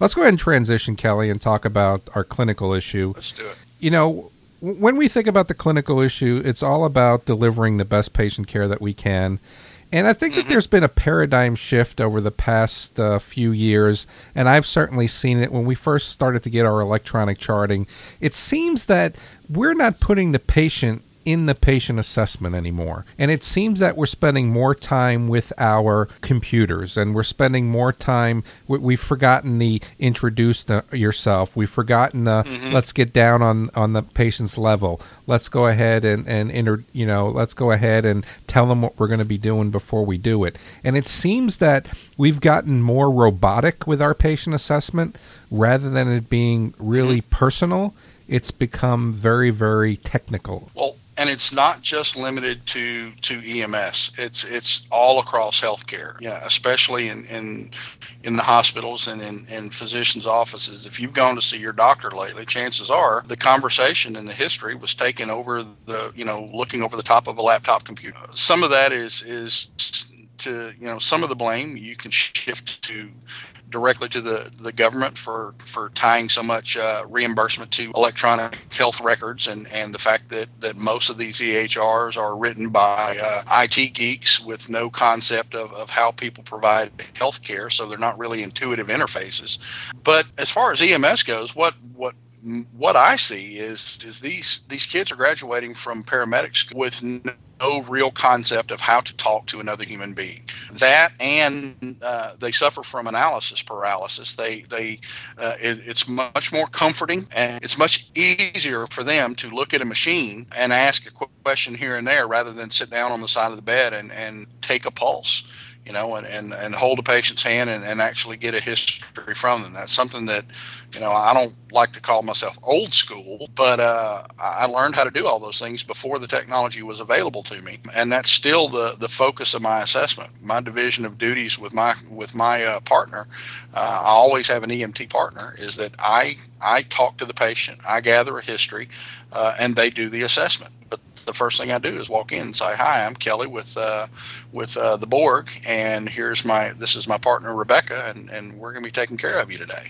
let's go ahead and transition, Kelly, and talk about our clinical issue. Let's do it. You know, when we think about the clinical issue, it's all about delivering the best patient care that we can. And I think that mm-hmm. there's been a paradigm shift over the past uh, few years, and I've certainly seen it when we first started to get our electronic charting. It seems that we're not putting the patient in the patient assessment anymore. And it seems that we're spending more time with our computers and we're spending more time. We've forgotten the introduce the, yourself. We've forgotten the mm-hmm. let's get down on, on the patient's level. Let's go ahead and, and inter, you know, let's go ahead and tell them what we're going to be doing before we do it. And it seems that we've gotten more robotic with our patient assessment rather than it being really mm-hmm. personal it's become very very technical well and it's not just limited to to EMS. It's it's all across healthcare. Yeah, especially in in, in the hospitals and in, in physicians' offices. If you've gone to see your doctor lately, chances are the conversation and the history was taken over the you know looking over the top of a laptop computer. Some of that is is to you know some of the blame you can shift to directly to the, the government for, for tying so much uh, reimbursement to electronic health records and, and the fact that, that most of these EHRs are written by uh, IT geeks with no concept of, of how people provide health care, so they're not really intuitive interfaces. But as far as EMS goes, what, what what I see is is these these kids are graduating from paramedic school with no real concept of how to talk to another human being. That and uh, they suffer from analysis paralysis. They they uh, it, it's much more comforting and it's much easier for them to look at a machine and ask a question here and there rather than sit down on the side of the bed and and take a pulse you know, and, and, and hold a patient's hand and, and actually get a history from them. That's something that, you know, I don't like to call myself old school, but uh, I learned how to do all those things before the technology was available to me, and that's still the, the focus of my assessment. My division of duties with my with my uh, partner, uh, I always have an EMT partner. Is that I I talk to the patient, I gather a history, uh, and they do the assessment. But the first thing I do is walk in and say, "Hi, I'm Kelly with uh, with uh, the Borg, and here's my this is my partner Rebecca, and and we're going to be taking care of you today."